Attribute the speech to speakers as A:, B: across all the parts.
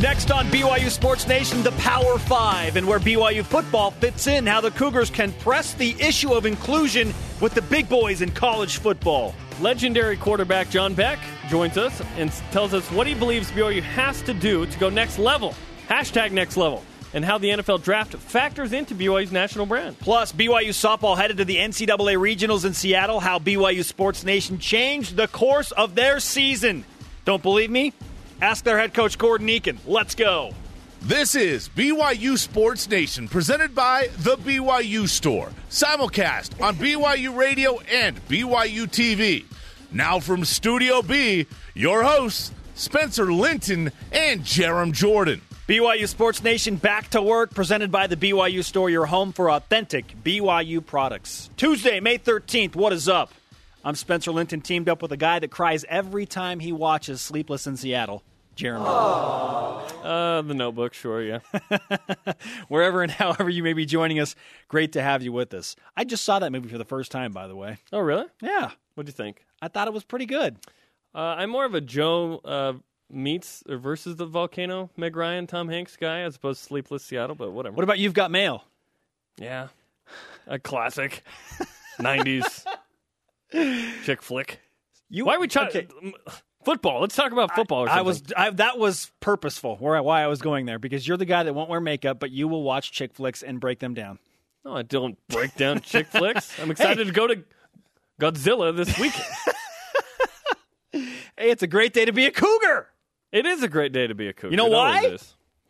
A: Next on BYU Sports Nation, the Power Five and where BYU football fits in, how the Cougars can press the issue of inclusion with the big boys in college football.
B: Legendary quarterback John Beck joins us and tells us what he believes BYU has to do to go next level. Hashtag next level. And how the NFL draft factors into BYU's national brand.
A: Plus, BYU softball headed to the NCAA regionals in Seattle, how BYU Sports Nation changed the course of their season. Don't believe me? Ask their head coach, Gordon Eakin. Let's go.
C: This is BYU Sports Nation, presented by The BYU Store. Simulcast on BYU Radio and BYU TV. Now from Studio B, your hosts, Spencer Linton and Jarom Jordan.
A: BYU Sports Nation back to work, presented by the BYU Store, your home for authentic BYU products. Tuesday, May 13th, what is up? I'm Spencer Linton, teamed up with a guy that cries every time he watches Sleepless in Seattle. Jarom.
B: Uh, the notebook, sure, yeah.
A: Wherever and however you may be joining us, great to have you with us. I just saw that movie for the first time, by the way.
B: Oh, really?
A: Yeah,
B: What'd you think?
A: I thought it was pretty good.
B: Uh, I'm more of a Joe uh, meets or versus the volcano, Meg Ryan, Tom Hanks guy, as opposed to Sleepless Seattle, but whatever.
A: What about You've Got Mail?
B: yeah. A classic. 90s chick flick.
A: You,
B: Why are we talking
A: Okay.
B: Football? Let's talk about football. or
A: I was I, that was purposeful. Where I- why I was going there because you're the guy that won't wear makeup, but you will watch chick flicks and break them down.
B: No, I don't break down chick flicks. I'm excited to go to Godzilla this weekend.
A: Hey, it's a great day to be a cougar.
B: it is a great day to be a cougar.
A: You know
B: It
A: why?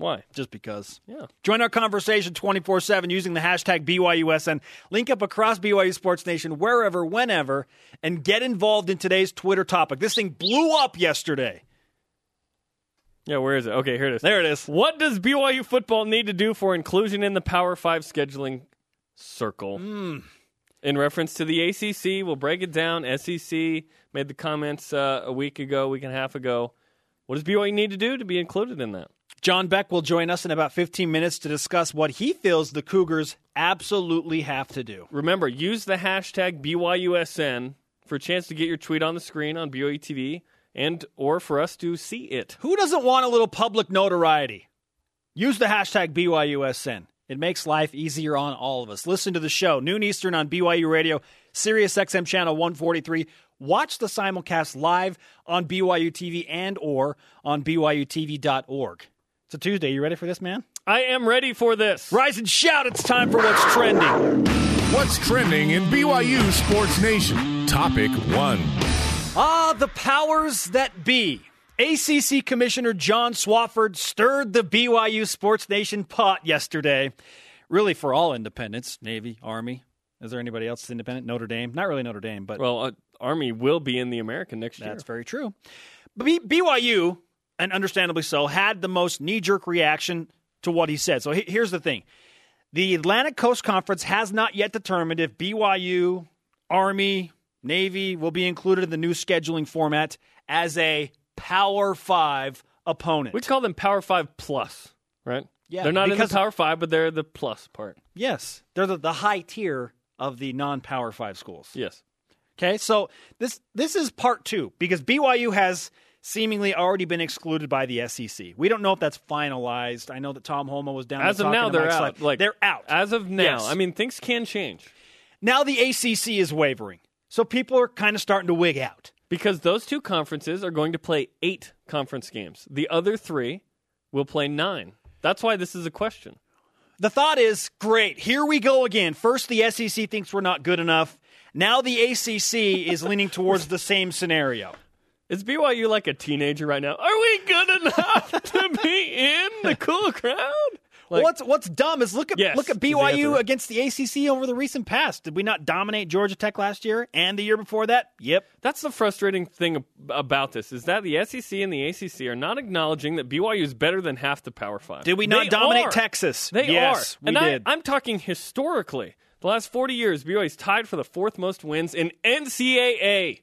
B: Why?
A: Just because.
B: Yeah.
A: Join our conversation 24 7 using the hashtag BYUSN. Link up across BYU Sports Nation wherever, whenever, and get involved in today's Twitter topic. This thing blew up yesterday.
B: Yeah, where is it? Okay, here it is.
A: There it is.
B: What does BYU football need to do for inclusion in the Power Five scheduling circle?
A: Hmm.
B: In reference to the ACC, we'll break it down. SEC made the comments uh, a week ago, week and a half ago. What does BYU need to do to be included in that?
A: John Beck will join us in about 15 minutes to discuss what he feels the Cougars absolutely have to do.
B: Remember, use the hashtag BYUSN for a chance to get your tweet on the screen on BYU TV and or for us to see it.
A: Who doesn't want a little public notoriety? Use the hashtag BYUSN. It makes life easier on all of us. Listen to the show, noon Eastern on BYU Radio, Sirius XM channel 143. Watch the simulcast live on BYU TV and or on BYUTV.org. It's a Tuesday. You ready for this, man?
B: I am ready for this.
A: Rise and shout. It's time for What's Trending.
C: What's trending in BYU Sports Nation? Topic one.
A: Ah, the powers that be. ACC Commissioner John Swofford stirred the BYU Sports Nation pot yesterday. Really, for all independents Navy, Army. Is there anybody else that's independent? Notre Dame? Not really Notre Dame, but
B: Well, uh, Army will be in the American next year.
A: that's very true. But B- BYU, and understandably so, had the most knee jerk reaction to what he said. So he- here's the thing the Atlantic Coast Conference has not yet determined if BYU, Army, Navy will be included in the new scheduling format as a Power Five opponent.
B: We call them Power Five Plus, right?
A: Yeah,
B: they're not in the Power Five, but they're the plus part.
A: yes, they're the, the high tier of the non Power Five schools.
B: Yes.
A: Okay, so this this is part two because BYU has seemingly already been excluded by the SEC. We don't know if that's finalized. I know that Tom Holmoe was down.
B: As of now, they're out. Like
A: they're out.
B: As of now,
A: Yes.
B: I mean, things can change
A: now the ACC is wavering, so people are kind of starting to wig out.
B: because those two conferences are going to play eight conference games. The other three will play nine. That's why this is a question.
A: The thought is great. Here we go again. First, the SEC thinks we're not good enough. Now the ACC is leaning towards the same scenario.
B: Is BYU like a teenager right now? Are we good enough to be in the cool crowd? Like,
A: what's what's dumb is look at
B: Yes,
A: look at
B: is the
A: BYU against the ACC over the recent past. Did we not dominate Georgia Tech last year and the year before that? Yep.
B: That's the frustrating thing about this is that the SEC and the ACC are not acknowledging that BYU is better than half the Power Five.
A: Did we not
B: They
A: dominate
B: are.
A: Texas?
B: They
A: yes,
B: are.
A: we
B: and
A: did.
B: I, I'm talking historically. The last 40 years, BYU is tied for the fourth most wins in NCAA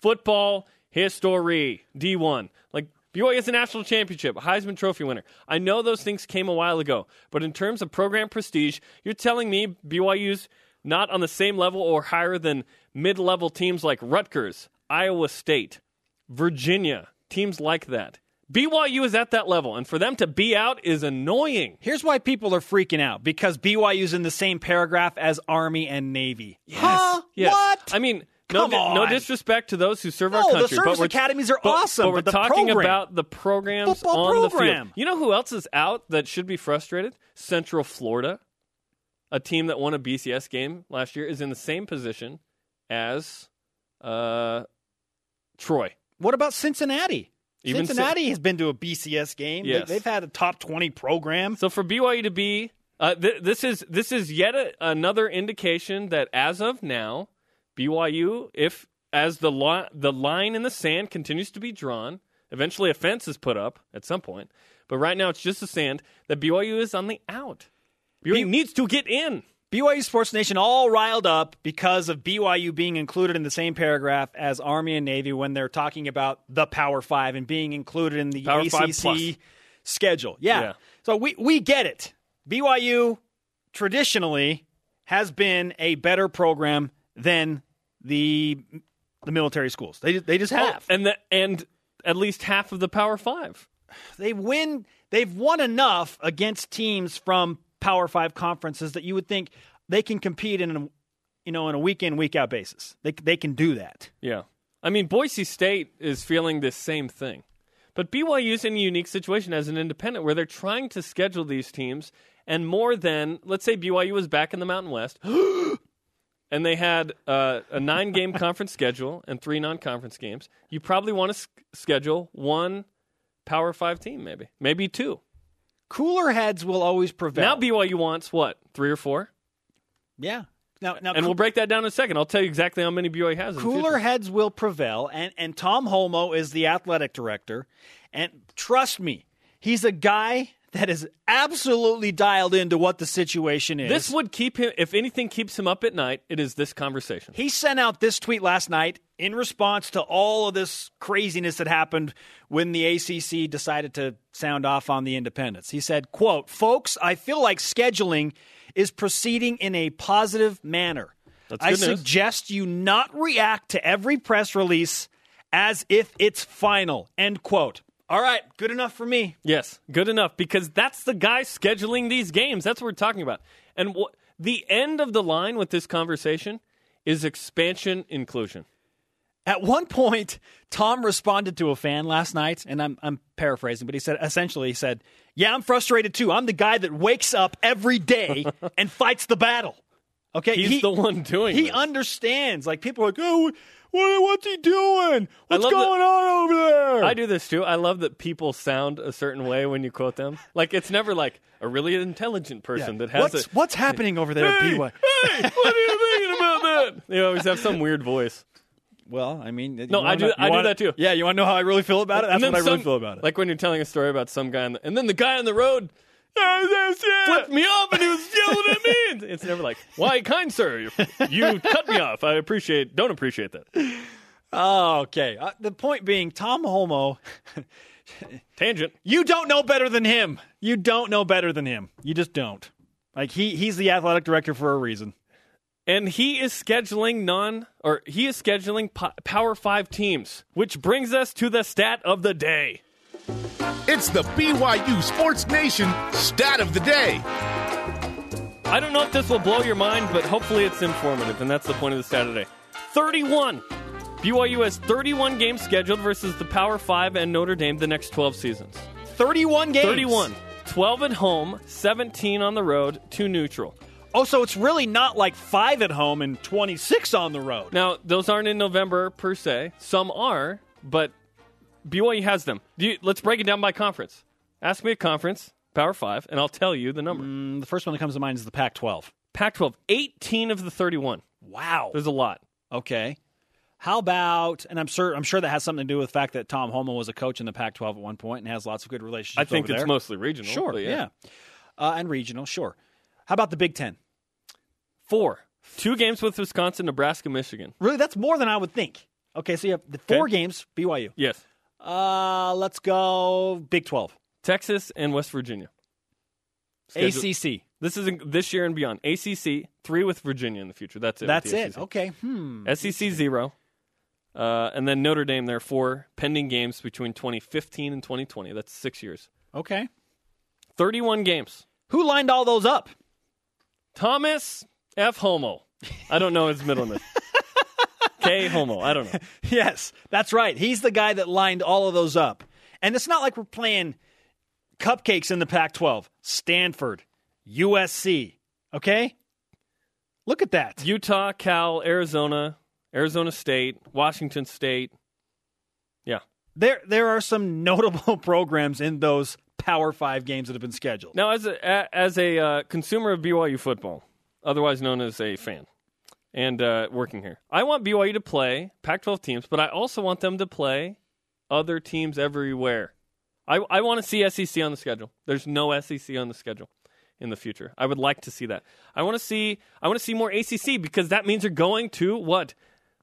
B: football history. D1. Like, BYU has a national championship, a Heisman Trophy winner. I know those things came a while ago, but in terms of program prestige, you're telling me BYU's not on the same level or higher than mid level teams like Rutgers, Iowa State, Virginia, teams like that. BYU is at that level, and for them to be out is annoying.
A: Here's why people are freaking out because BYU's in the same paragraph as Army and Navy.
B: Yes.
A: Huh?
B: Yes.
A: What?
B: I mean,
A: Come
B: no
A: on.
B: disrespect to those who serve our
A: No, the service
B: but
A: academies are
B: but-
A: awesome,
B: But we're
A: but the
B: talking
A: program-
B: about the programs
A: Football
B: on the
A: program.
B: field. You know who else is out that should be frustrated? Central Florida, a team that won a BCS game last year, is in the same position as uh, Troy.
A: what about Cincinnati?
B: Even
A: Cincinnati has been to a BCS game. They-
B: Yes.
A: They've had a top 20 program.
B: So for BYU to be, uh, th- this is this is yet a, another indication that as of now, BYU, if as the the line in the sand continues to be drawn, eventually a fence is put up at some point. But right now it's just the sand. That BYU is on the out. BYU
A: B-
B: needs to get in.
A: BYU Sports Nation all riled up because of BYU being included in the same paragraph as Army and Navy when they're talking about the Power Five and being included in the
B: Power
A: ACC schedule. Yeah.
B: Yeah.
A: So we, we get it. BYU traditionally has been a better program than the the military schools. They, they just oh, have.
B: and the, and at least half of the Power Five.
A: they win they've won enough against teams from power five conferences that you would think they can compete in a you know in a week in week out basis they, they can do that
B: Yeah. I mean, Boise State is feeling this same thing. But BYU is in a unique situation as an independent where they're trying to schedule these teams and more than, let's say BYU was back in the Mountain West and they had uh, a nine game conference schedule and three non conference games. You probably want to s- schedule one Power Five team, maybe, maybe two.
A: cooler heads will always prevail
B: Now BYU wants what, three or four?
A: yeah now, now
B: And we'll break that down in a second. I'll tell you exactly how many BYU has.
A: Cooler heads will prevail and, and tom holmoe is the athletic director and trust me he's a guy that is absolutely dialed into what the situation is
B: This would keep him, if anything keeps him up at night, it is this conversation.
A: He sent out this tweet last night in response to all of this craziness that happened when the ACC decided to sound off on the independents. He said, quote, "Folks, I feel like scheduling is proceeding in a positive manner.
B: That's
A: I
B: news.
A: suggest you not react to every press release as if it's final." End quote. All right, good enough for me.
B: Yes, good enough because that's the guy scheduling these games. That's what we're talking about. And wh- the end of the line with this conversation is expansion inclusion.
A: At one point, Tom responded to a fan last night, and I'm, I'm paraphrasing, but he said essentially he said, "Yeah, I'm frustrated too. I'm the guy that wakes up every day and fights the battle." Okay,
B: He's
A: he,
B: the one doing it.
A: He
B: this.
A: understands. Like people are like, "Oh, what, what's he doing? What's
B: love that-
A: going on over there?"
B: I do this too. I love that people sound a certain way when you quote them. Like it's never like a really intelligent person that has
A: what's
B: a
A: what's happening over there at
B: Hey, hey, what are you thinking about that? They always have some weird voice.
A: Well, I mean,
B: No, I do-
A: know-
B: I do that too.
A: Yeah, you want to know how I really feel about it? That's what I really feel about it.
B: Like when you're telling a story about some guy, the, and then the guy on the road flipped me off and he was yelling at me. It's never like, "Why, kind sir, you, cut me off. I appreciate, don't appreciate that."
A: oh, okay. Uh, the point being, Tom Holmoe.
B: Tangent.
A: You don't know better than him. You don't know better than him. You just don't. Like he he's the athletic director for a reason.
B: And he is scheduling non, or he is scheduling po- Power Five teams, which brings us to the stat of the day.
C: It's the BYU Sports Nation stat of the day.
B: I don't know if this will blow your mind, but hopefully it's informative, and that's the point of the stat of the day. 31. BYU has 31 games scheduled versus the Power 5 and Notre Dame the next 12 seasons.
A: 31 games.
B: 31. 12 at home, 17 on the road, 2 neutral.
A: Oh, so it's really not like 5 at home and 26 on the road.
B: Now, those aren't in November per se. Some are, but BYU has them. Do you, let's break it down by conference. Ask me a conference, Power 5, and I'll tell you the number.
A: Mm, the first one that comes to mind is the Pac-12.
B: Pac 12, 18 of the 31.
A: Wow.
B: There's a lot.
A: Okay. How about and I'm sure I'm sure that has something to do with the fact that Tom Holmoe was a coach in the Pac-12 at one point and has lots of good relationships
B: I think it's
A: there.
B: mostly regional.
A: Sure,
B: but
A: yeah. Uh, and regional, sure. How about the Big 10?
B: Four. Two games with Wisconsin, Nebraska, Michigan.
A: Really, that's more than I would think. Okay, so you have the four
B: Okay.
A: games, BYU.
B: Yes.
A: Uh, let's go Big 12.
B: Texas and West Virginia. Schedule-
A: ACC.
B: This is in, this year and beyond. ACC, three with Virginia in the future. That's it.
A: That's it.
B: SEC.
A: Okay. Hmm.
B: SEC, zero. Uh, and then Notre Dame, there are four pending games between 2015 and 2020. That's six years.
A: Okay.
B: 31 games.
A: Who lined all those up?
B: Thomas F. Homo. I don't know his middle name. K. Homo. I don't know.
A: Yes, that's right. He's the guy that lined all of those up. And it's not like we're playing cupcakes in the Pac 12. Stanford, USC. Okay? Look at that.
B: Utah, Cal, Arizona, Arizona State, Washington State. Yeah.
A: There, there are some notable programs in those Power Five games that have been scheduled.
B: Now, as a, a- as a uh, consumer of BYU football, otherwise known as a fan, and uh, working here, I want BYU to play Pac-12 teams, but I also want them to play other teams everywhere. I, I want to see SEC on the schedule. There's no SEC on the schedule in the future. I would like to see that. I want to see I want to see more ACC because that means you're going to what?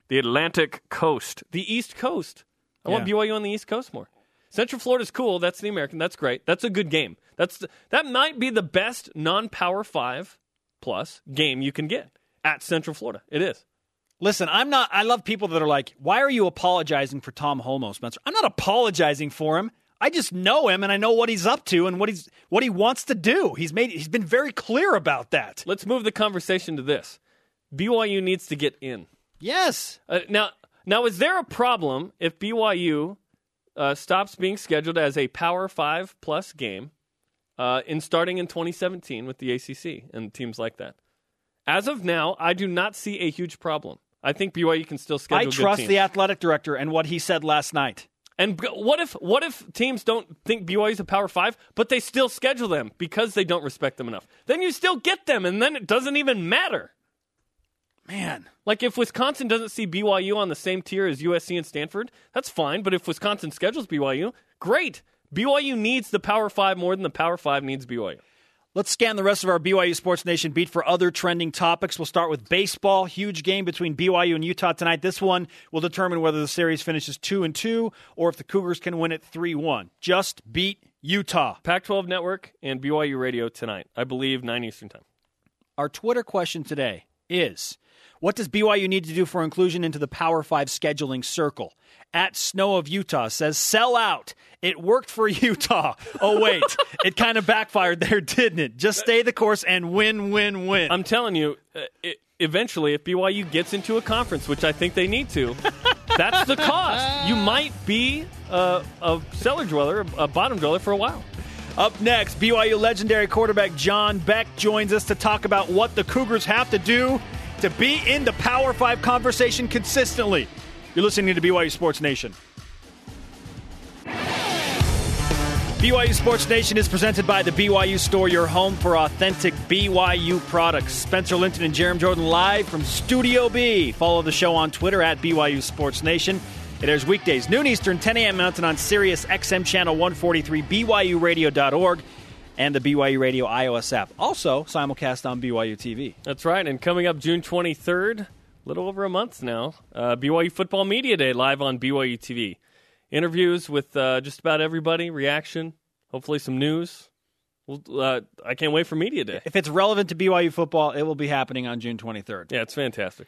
B: The Atlantic Coast, the East Coast. I want BYU on the East Coast more. Central Florida's cool. That's the American. That's great. That's a good game. That's that might be the best non-power 5 plus game you can get at Central Florida. It is.
A: Listen, I'm not. I love people that are like, "Why are you apologizing for Tom Holmoe, Spencer?" I'm not apologizing for him. I just know him and I know what he's up to and what he's what he wants to do. He's made. He's been very clear about that.
B: Let's move the conversation to this. BYU needs to get in.
A: Yes.
B: Uh, now, now, is there a problem if BYU uh, stops being scheduled as a Power Five plus game uh, in starting in 2017 with the ACC and teams like that? As of now, I do not see a huge problem. I think BYU can still schedule.
A: I trust the athletic director and what he said last night.
B: And what if what if teams don't think BYU is a Power Five, but they still schedule them because they don't respect them enough? Then you still get them, and then it doesn't even matter.
A: Man,
B: Like if Wisconsin doesn't see BYU on the same tier as USC and Stanford, that's fine. But if Wisconsin schedules BYU, great. BYU needs the Power Five more than the Power Five needs BYU.
A: Let's scan the rest of our BYU Sports Nation beat for other trending topics. We'll start with baseball. Huge game between BYU and Utah tonight. This one will determine whether the series finishes 2 and 2 or if the Cougars can win it 3-1. Just beat Utah.
B: Pac-12 Network and BYU Radio tonight. I believe nine Eastern time.
A: Our Twitter question today is what does BYU need to do for inclusion into the Power 5 scheduling circle? At Snow of Utah says sell out. It worked for Utah. Oh wait, it kind of backfired there, didn't it? Just stay the course and win win win.
B: I'm telling you, uh, it, eventually, if BYU gets into a conference, which I think they need to, that's the cost. You might be uh, a cellar dweller, a bottom dweller for a while.
A: Up next, BYU legendary quarterback John Beck joins us to talk about what the Cougars have to do to be in the Power 5 conversation consistently. You're listening to BYU Sports Nation. BYU Sports Nation is presented by the BYU Store, your home for authentic BYU products. Spencer Linton and Jarom Jordan live from Studio B. Follow the show on Twitter at BYU Sports Nation. It airs weekdays, noon Eastern, 10 a.m. Mountain on Sirius XM Channel 143, BYURadio.org, and the BYU Radio iOS app. Also, simulcast on BYU TV.
B: That's right. And coming up June 23rd, a little over a month now, uh, BYU Football Media Day live on BYU TV. Interviews with uh, just about everybody, reaction, hopefully some news. Well, uh, I can't wait for Media Day.
A: If it's relevant to BYU football, it will be happening on June 23rd.
B: Yeah, it's fantastic.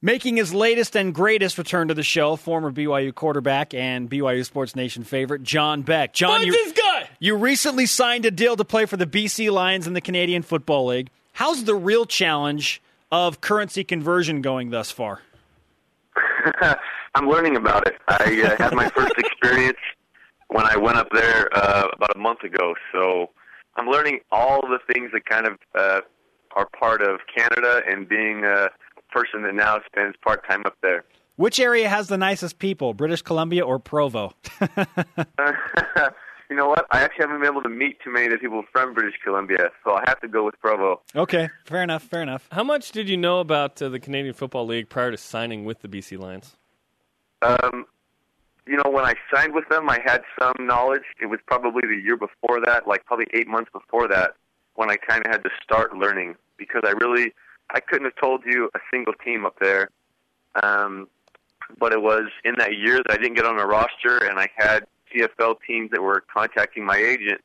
A: Making his latest and greatest return to the show, former BYU quarterback and BYU Sports Nation favorite, John Beck. John,
B: Find
A: you,
B: this guy!
A: you recently signed a deal to play for the BC Lions in the Canadian Football League. How's the real challenge of currency conversion going thus far?
D: I'm learning about it. I uh, had my first experience when I went up there uh, about a month ago, so I'm learning all the things that kind of uh, are part of Canada and being a person that now spends part time up there.
A: Which area has the nicest people, British Columbia or Provo?
D: you know what? I actually haven't been able to meet too many of the people from British Columbia, so I have to go with Provo.
A: okay, fair enough, fair enough.
B: How much did you know about uh, the Canadian Football League prior to signing with the BC Lions?
D: Um, you know, when I signed with them, I had some knowledge. It was probably the year before that, like probably eight months before that, when I kind of had to start learning because I really, I couldn't have told you a single team up there. Um, but it was in that year that I didn't get on a roster and I had CFL teams that were contacting my agent.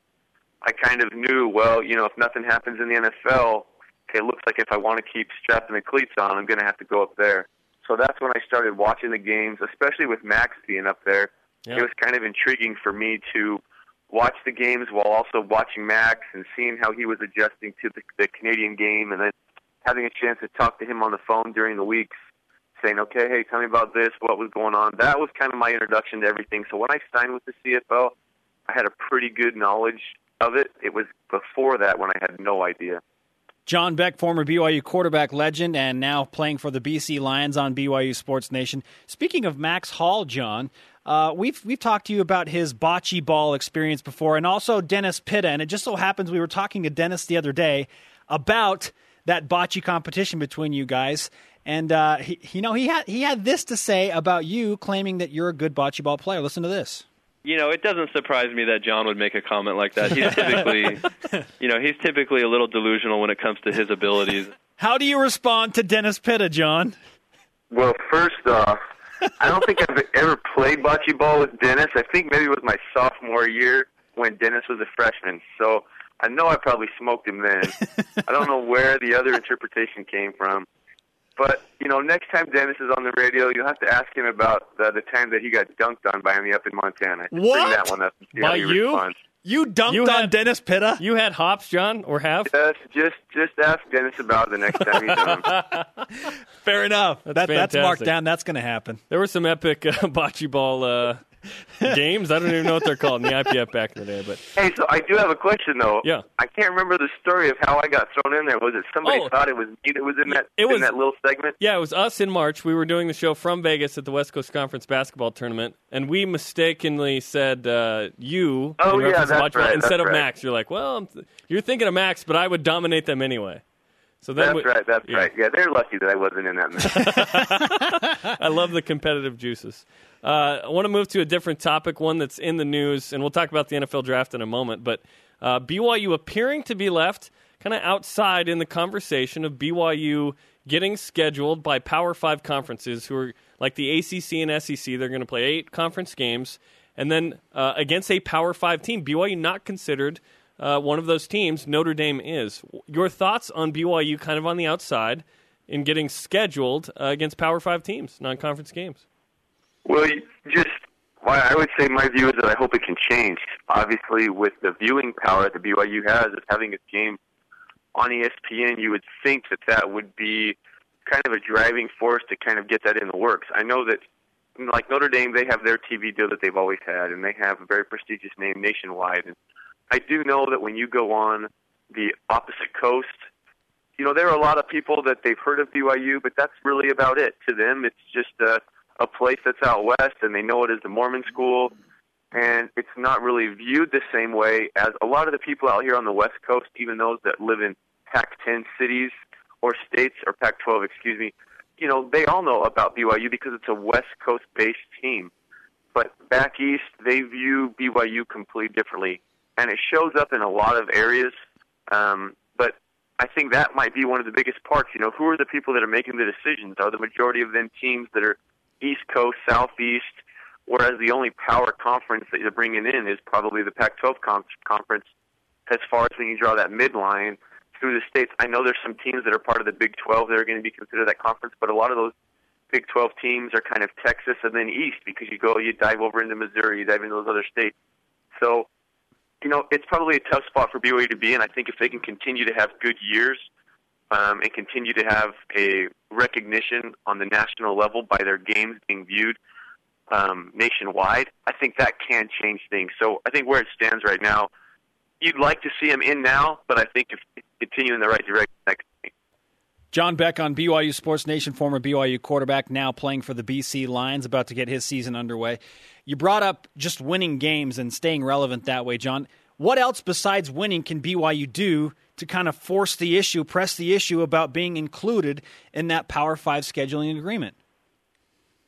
D: I kind of knew, well, you know, if nothing happens in the NFL, okay, it looks like if I want to keep strapping the cleats on, I'm going to have to go up there. So that's when I started watching the games, especially with Max being up there.
B: Yeah.
D: It was kind of intriguing for me to watch the games while also watching Max and seeing how he was adjusting to the, the Canadian game, and then having a chance to talk to him on the phone during the weeks, saying, "Okay, hey, tell me about this. What was going on?" That was kind of my introduction to everything. So when I signed with the CFL, I had a pretty good knowledge of it. It was before that when I had no idea.
A: John Beck, former BYU quarterback legend, and now playing for the BC Lions on BYU Sports Nation. Speaking of Max Hall, John, uh, we've we've talked to you about his bocce ball experience before, and also Dennis Pitta. And it just so happens we were talking to Dennis the other day about that bocce competition between you guys. And uh, he, you know, he had he had this to say about you, claiming that you're a good bocce ball player. Listen to this.
E: You know, it doesn't surprise me that John would make a comment like that. He's typically, you know, he's typically a little delusional when it comes to his abilities.
A: How do you respond to Dennis Pitta, John?
D: Well, first off, I don't think I've ever played bocce ball with Dennis. I think maybe it was my sophomore year when Dennis was a freshman. So I know I probably smoked him then. I don't know where the other interpretation came from. But, you know, next time Dennis is on the radio, you'll have to ask him about the, the time that he got dunked on by me up in Montana. Just
A: What?
D: Bring that one up
B: By you?
D: responds.
A: You dunked
B: You
A: on Dennis Pitta.
B: You had hops, John, or have?
D: Just, just, just ask Dennis about it the next time he's on.
A: Fair enough. That, that's marked down. That's going to happen.
B: There were some epic uh, bocce ball uh, games. I don't even know what they're called in the IPF back in the day, but
D: Hey, so I do have a question though.
B: Yeah.
D: I can't remember the story of how I got thrown in there. Was it somebody
B: Oh.
D: thought it was me that was in that
B: It was-
D: in that little segment?
B: Yeah, it was us in March. We were doing the show from Vegas at the West Coast Conference basketball tournament, and we mistakenly said uh, you
D: Oh, yeah, that's right,
B: instead
D: that's
B: of
D: right.
B: Max. You're like, well, I'm th- you're thinking of Max, but I would dominate them anyway. So then
D: That's
B: we-
D: right. That's
B: yeah.
D: right. Yeah, they're lucky that I wasn't in that match.
B: I love the competitive juices. Uh, I want to move to a different topic, one that's in the news, and we'll talk about the NFL draft in a moment. But uh, BYU appearing to be left kind of outside in the conversation of BYU getting scheduled by Power Five conferences, who are like the ACC and SEC. They're going to play eight conference games, and then uh, against a Power Five team, BYU not considered. Uh, one of those teams, Notre Dame is. Your thoughts on BYU kind of on the outside in getting scheduled uh, against Power Five teams, non conference games?
D: Well, just well, I would say my view is that I hope it can change. Obviously, with the viewing power that BYU has of having its game on ESPN, you would think that that would be kind of a driving force to kind of get that in the works. I know that, like Notre Dame, they have their TV deal that they've always had, and they have a very prestigious name nationwide. And I do know that when you go on the opposite coast, you know there are a lot of people that they've heard of BYU, but that's really about it. To them, it's just a, a place that's out west, and they know it as the Mormon school, and it's not really viewed the same way as a lot of the people out here on the west coast, even those that live in Pac-10 cities or states or Pac-12, excuse me. You know, they all know about BYU because it's a West Coast-based team. But back east, they view BYU completely differently, and it shows up in a lot of areas. Um, but I think that might be one of the biggest parts. You know, who are the people that are making the decisions? Are the majority of them teams that are East Coast, Southeast, whereas the only power conference that you're bringing in is probably the Pac-12 con- conference as far as when you draw that midline through the states. I know there's some teams that are part of the Big 12 that are going to be considered that conference, but a lot of those Big 12 teams are kind of Texas and then East because you go, you dive over into Missouri, you dive into those other states. So, you know, it's probably a tough spot for BYU to be in. I think if they can continue to have good years um, and continue to have a recognition on the national level by their games being viewed um, nationwide, I think that can change things. So I think where it stands right now, you'd like to see them in now, but I think if continue in the right direction next.
A: John Beck on BYU Sports Nation, former BYU quarterback, now playing for the BC Lions, about to get his season underway. You brought up just winning games and staying relevant that way, John. What else besides winning can BYU do to kind of force the issue, press the issue about being included in that Power Five scheduling agreement?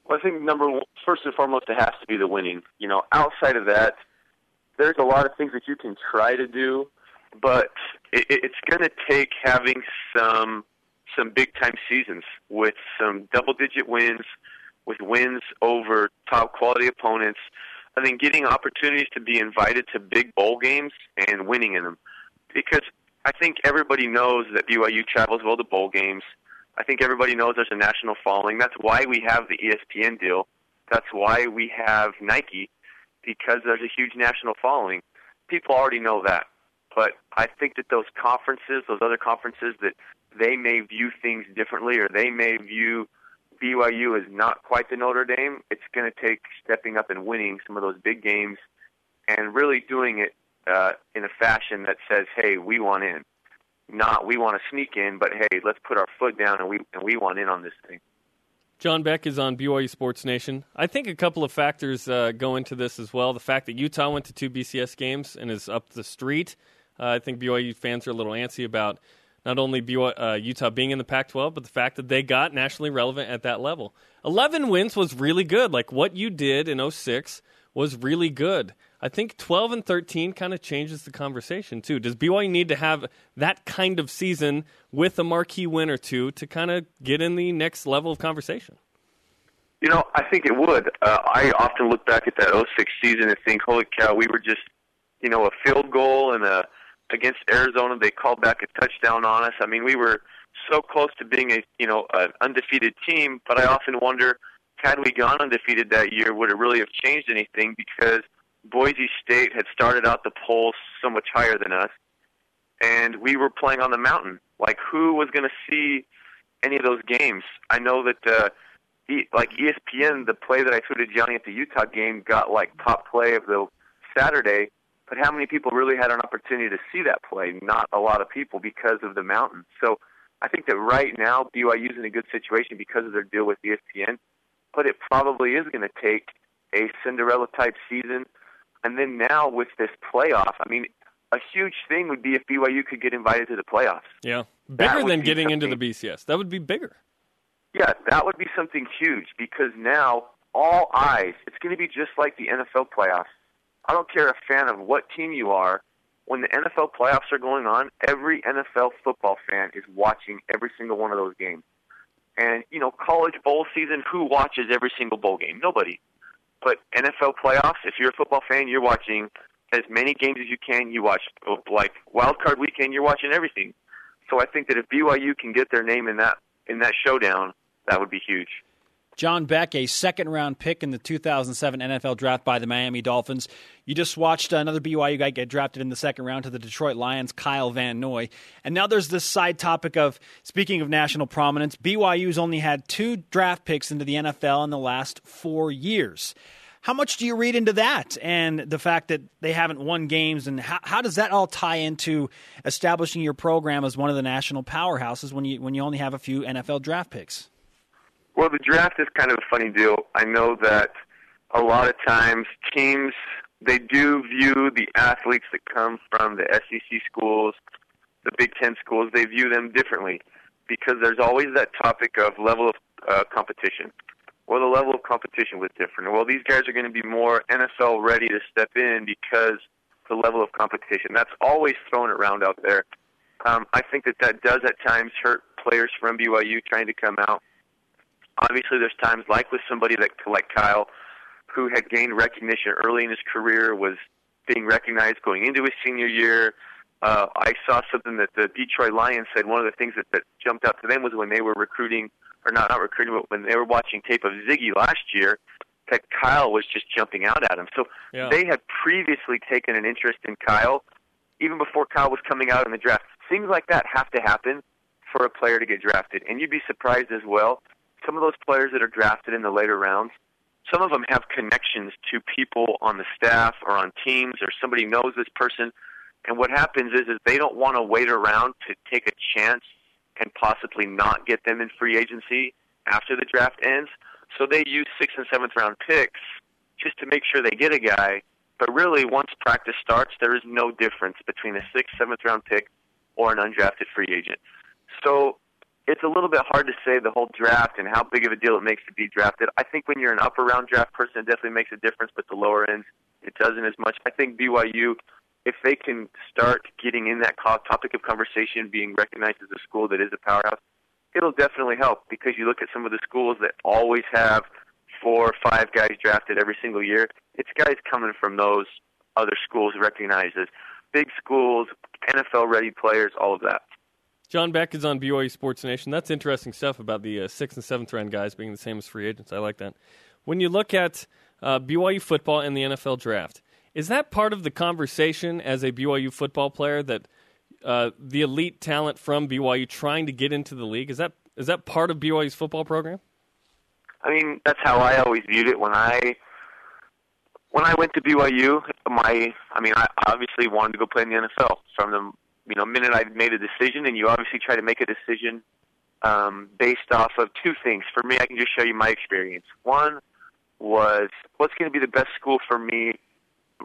D: Well, I think number one, first and foremost, it has to be the winning. You know, outside of that, there's a lot of things that you can try to do, but it, it's going to take having some some big time seasons with some double digit wins, with wins over top quality opponents. I think getting opportunities to be invited to big bowl games and winning in them, because I think everybody knows that BYU travels well to bowl games. I think everybody knows there's a national following. That's why we have the ESPN deal. That's why we have Nike, because there's a huge national following. People already know that. But I think that those conferences, those other conferences, that they may view things differently or they may view BYU as not quite the Notre Dame. It's going to take stepping up and winning some of those big games and really doing it uh, in a fashion that says, "Hey, we want in." Not we want to sneak in, but hey, let's put our foot down and we and we want in on this thing.
B: John Beck is on BYU Sports Nation. I think a couple of factors uh, go into this as well. The fact that Utah went to two BCS games and is up the street. Uh, I think BYU fans are a little antsy about not only BYU, uh, Utah being in the Pac 12, but the fact that they got nationally relevant at that level. 11 wins was really good. Like what you did in 06 was really good. I think 12 and 13 kind of changes the conversation, too. Does BYU need to have that kind of season with a marquee win or two to kind of get in the next level of conversation?
D: You know, I think it would. Uh, I often look back at that 06 season and think, holy cow, we were just, you know, a field goal and a against Arizona. They called back a touchdown on us. I mean, we were so close to being a, you know, an undefeated team. But I often wonder, had we gone undefeated that year, would it really have changed anything? Because Boise State had started out the polls so much higher than us, and we were playing on the mountain. Like, who was going to see any of those games? I know that, uh, like ESPN, the play that I tweeted Johnny at the Utah game got like top play of the Saturday. But how many people really had an opportunity to see that play? Not a lot of people because of the mountain. So I think that right now BYU is in a good situation because of their deal with ESPN. But it probably is going to take a Cinderella type season and then now with this playoff, I mean, a huge thing would be if BYU could get invited to the playoffs.
B: Yeah, bigger than getting into the BCS. That would be bigger.
D: Yeah, that would be something huge because now all eyes. It's going to be just like the NFL playoffs. I don't care a fan of what team you are. When the NFL playoffs are going on, every NFL football fan is watching every single one of those games. And you know, college bowl season, who watches every single bowl game? Nobody. But NFL playoffs, if you're a football fan, you're watching as many games as you can. You watch like wild card weekend. You're watching everything. So I think that if BYU can get their name in that in that showdown, that would be huge.
A: John Beck, a second round pick in the 2007 NFL draft by the Miami Dolphins. You just watched another BYU guy get drafted in the second round to the Detroit Lions, Kyle Van Noy. And now there's this side topic of speaking of national prominence, BYU's only had two draft picks into the NFL in the last four years. How much do you read into that and the fact that they haven't won games? And how, how does that all tie into establishing your program as one of the national powerhouses when you, when you only have a few NFL draft picks?
D: Well, the draft is kind of a funny deal. I know that a lot of times teams they do view the athletes that come from the SEC schools, the Big Ten schools. They view them differently because there's always that topic of level of uh, competition. Well, the level of competition was different. Well, these guys are going to be more NFL ready to step in because the level of competition. That's always thrown around out there. Um, I think that that does at times hurt players from BYU trying to come out Obviously, there's times like with somebody that, like Kyle, who had gained recognition early in his career, was being recognized going into his senior year. Uh, I saw something that the Detroit Lions said. One of the things that, that jumped out to them was when they were recruiting, or not not recruiting, but when they were watching tape of Ziggy last year, that Kyle was just jumping out at him. So yeah. they had previously taken an interest in Kyle, even before Kyle was coming out in the draft. Things like that have to happen for a player to get drafted, and you'd be surprised as well some of those players that are drafted in the later rounds, some of them have connections to people on the staff or on teams, or somebody knows this person. And what happens is, is they don't want to wait around to take a chance and possibly not get them in free agency after the draft ends. So they use sixth and seventh round picks just to make sure they get a guy. But really, once practice starts, there is no difference between a sixth, seventh round pick or an undrafted free agent. So it's a little bit hard to say the whole draft and how big of a deal it makes to be drafted. I think when you're an upper round draft person, it definitely makes a difference, but the lower ends, it doesn't as much. I think BYU, if they can start getting in that topic of conversation, being recognized as a school that is a powerhouse, it'll definitely help because you look at some of the schools that always have four or five guys drafted every single year. It's guys coming from those other schools recognized as big schools, NFL ready players, all of that.
B: John Beck is on BYU Sports Nation. That's interesting stuff about the uh, sixth and seventh round guys being the same as free agents. I like that. When you look at uh, BYU football and the NFL draft, is that part of the conversation as a BYU football player that uh, the elite talent from BYU trying to get into the league is that is that part of BYU's football program?
D: I mean, that's how I always viewed it when I when I went to BYU. My, I mean, I obviously wanted to go play in the NFL from the you know minute I made a decision, and you obviously try to make a decision um, based off of two things. For me, I can just show you my experience. One was what's going to be the best school for me,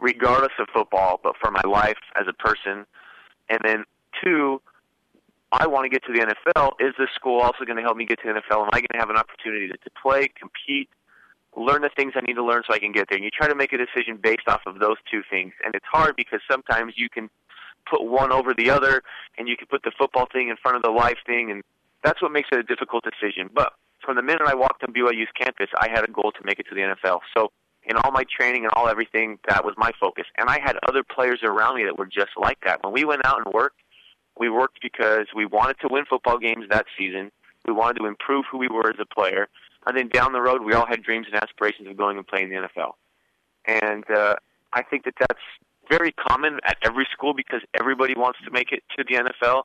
D: regardless of football, but for my life as a person. And then two, I want to get to the NFL. Is this school also going to help me get to the NFL? Am I going to have an opportunity to, to play, compete, learn the things I need to learn so I can get there? And you try to make a decision based off of those two things. And it's hard because sometimes you can put one over the other, and you can put the football thing in front of the life thing, and that's what makes it a difficult decision. But from the minute I walked on BYU's campus, I had a goal to make it to the NFL. So in all my training and all everything, that was my focus. And I had other players around me that were just like that. When we went out and worked, we worked because we wanted to win football games that season. We wanted to improve who we were as a player. And then down the road, we all had dreams and aspirations of going and playing in the NFL. And uh, I think that that's very common at every school because everybody wants to make it to the NFL.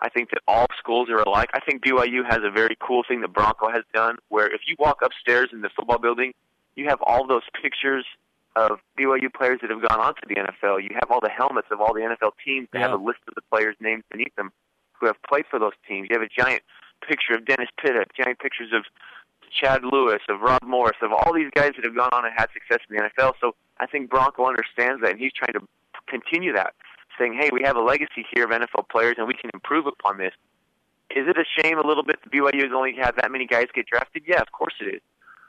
D: I think that all schools are alike. I think BYU has a very cool thing that Bronco has done where if you walk upstairs in the football building, you have all those pictures of BYU players that have gone on to the NFL. You have all the helmets of all the NFL teams that
B: Yeah.
D: have a list of the players' names beneath them who have played for those teams. You have a giant picture of Dennis Pitta, giant pictures of Chad Lewis, of Rob Morris, of all these guys that have gone on and had success in the NFL. So I think Bronco understands that, and he's trying to continue that, saying, "Hey, we have a legacy here of NFL players, and we can improve upon this." Is it a shame a little bit that BYU has only had that many guys get drafted? Yeah, of course it is.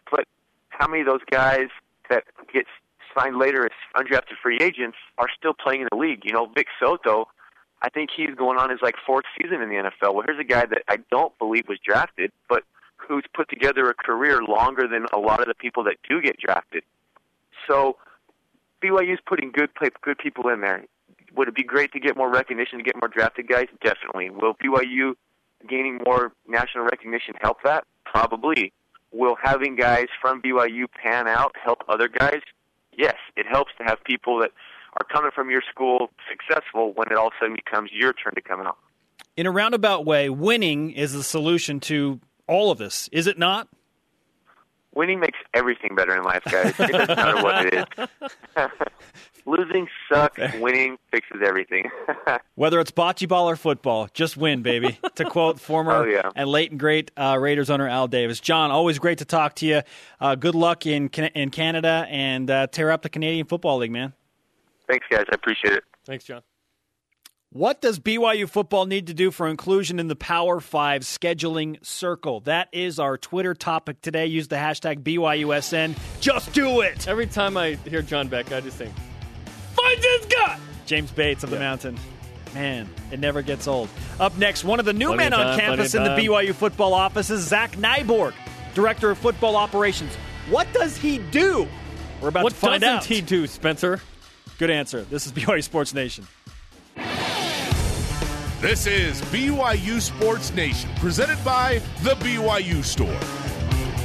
D: But how many of those guys that get signed later as undrafted free agents are still playing in the league? You know, Vic So'oto, I think he's going on his like fourth season in the NFL. Well, here's a guy that I don't believe was drafted, but who's put together a career longer than a lot of the people that do get drafted. So BYU's putting good good people in there. Would it be great to get more recognition, to get more drafted guys? Definitely. Will BYU gaining more national recognition help that? Probably. Will having guys from BYU pan out help other guys? Yes, it helps to have people that are coming from your school successful when it all of a sudden becomes your turn to come out.
A: In a roundabout way, winning is the solution to all of this, is it not?
D: Winning makes everything better in life, guys. It doesn't matter what it is. Losing sucks. Winning fixes everything.
A: Whether it's bocce ball or football, just win, baby. to quote former
D: Oh, yeah.
A: and late and great uh, Raiders owner Al Davis. John, always great to talk to you. Uh, good luck in in Canada and uh, tear up the Canadian Football League, man.
D: Thanks, guys. I appreciate it.
B: Thanks, John.
A: What does BYU football need to do for inclusion in the Power Five scheduling circle? That is our Twitter topic today. Use the hashtag BYUSN. Just do it.
B: Every time I hear John Beck, I just think, find this guy.
A: James Bates of the Mountain. Man, it never gets old. Up next, one of the new
B: Plenty
A: men
B: of
A: on campus in the. BYU football office is Zach Nyborg, Director of Football Operations. What does he do? We're about
B: What
A: to find
B: doesn't
A: out.
B: he do, Spencer?
A: Good answer. This is BYU Sports Nation.
C: This is BYU Sports Nation, presented by The BYU Store.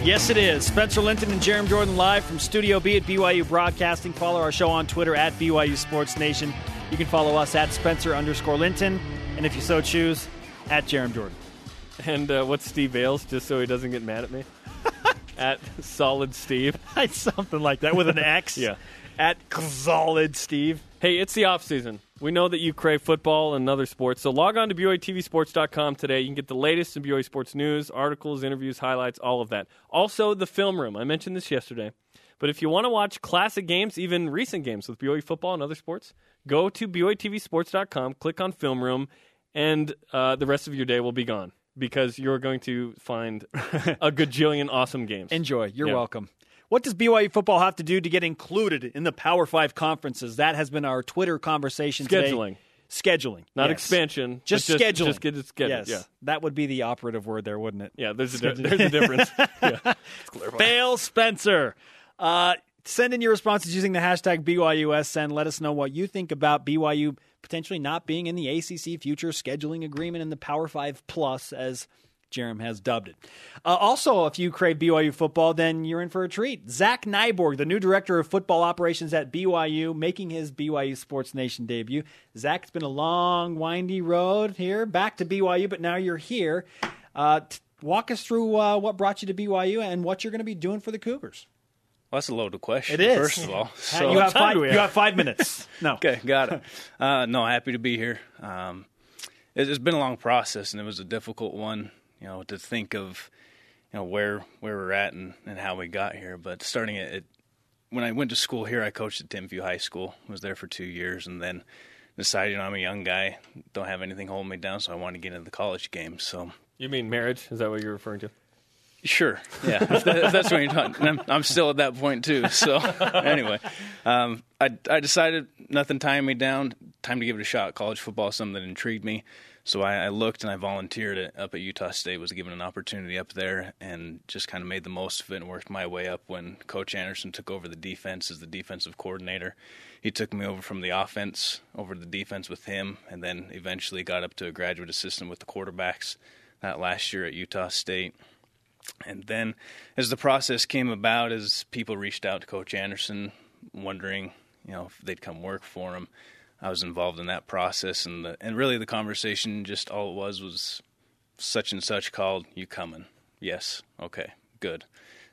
A: Yes, it is. Spencer Linton and Jarom Jordan live from Studio B at BYU Broadcasting. Follow our show on Twitter at BYU Sports Nation. You can follow us at Spencer underscore Linton, and if you so choose, at Jarom Jordan.
B: And uh, what's Steve Bales, just so he doesn't get mad at me? at Solid Steve.
A: Something like that with an X.
B: Yeah.
A: At Solid Steve.
B: Hey, it's the off season. We know that you crave football and other sports, so log on to BYUTVSports.com today. You can get the latest in BYU sports news, articles, interviews, highlights, all of that. Also, the film room. I mentioned this yesterday. But if you want to watch classic games, even recent games with BYU football and other sports, go to BYUTVSports.com, click on film room, and uh, the rest of your day will be gone because you're going to find a gajillion awesome games.
A: Enjoy. You're
B: Yeah.
A: welcome. What does BYU football have to do to get included in the Power Five conferences? That has been our Twitter conversation today.
B: Scheduling.
A: Scheduling.
B: Not
A: yes.
B: expansion.
A: Just,
B: but
A: scheduling.
B: Just get it scheduled.
A: Yes.
B: Yeah.
A: That would be the operative word there, wouldn't it?
B: Yeah, there's a, di- there's a difference. yeah.
A: Fail Spencer. Uh, send in your responses using the hashtag BYUSN. Let us know what you think about BYU potentially not being in the ACC future scheduling agreement in the Power Five Plus, as Jarom has dubbed it. Uh, also, if you crave BYU football, then you're in for a treat. Zach Nyborg, the new director of football operations at BYU, making his BYU Sports Nation debut. Zach, it's been a long, windy road here back to BYU, but now you're here. Uh, t- walk us through uh, what brought you to BYU and what you're going to be doing for the Cougars.
F: Well, that's a loaded question.
A: It is.
F: First of all, so
A: you have five. You
B: have?
A: five minutes. No.
F: okay, got it. Uh, no, happy to be here. Um, it, it's been a long process, and it was a difficult one. You know, to think of, you know, where where we're at and, and how we got here. But starting it, it, when I went to school here, I coached at Timpview High School. Was there for two years, and then decided you know, I'm a young guy, don't have anything holding me down, so I wanted to get into the college game. So
B: You mean marriage? Is that what you're referring to?
F: Sure. Yeah. if, that, if that's what you're talking. I'm, I'm still at that point too. So anyway, um, I I decided nothing tying me down. Time to give it a shot. College football is something that intrigued me. So I, I looked and I volunteered up at Utah State. Was given an opportunity up there and just kind of made the most of it and worked my way up. When Coach Anderson took over the defense as the defensive coordinator, he took me over from the offense over the defense with him, and then eventually got up to a graduate assistant with the quarterbacks. That last year at Utah State. And then, as the process came about, as people reached out to Coach Anderson, wondering, you know, if they'd come work for him, I was involved in that process, and the, and really the conversation, just all it was was such and such called, you coming? Yes, okay, good.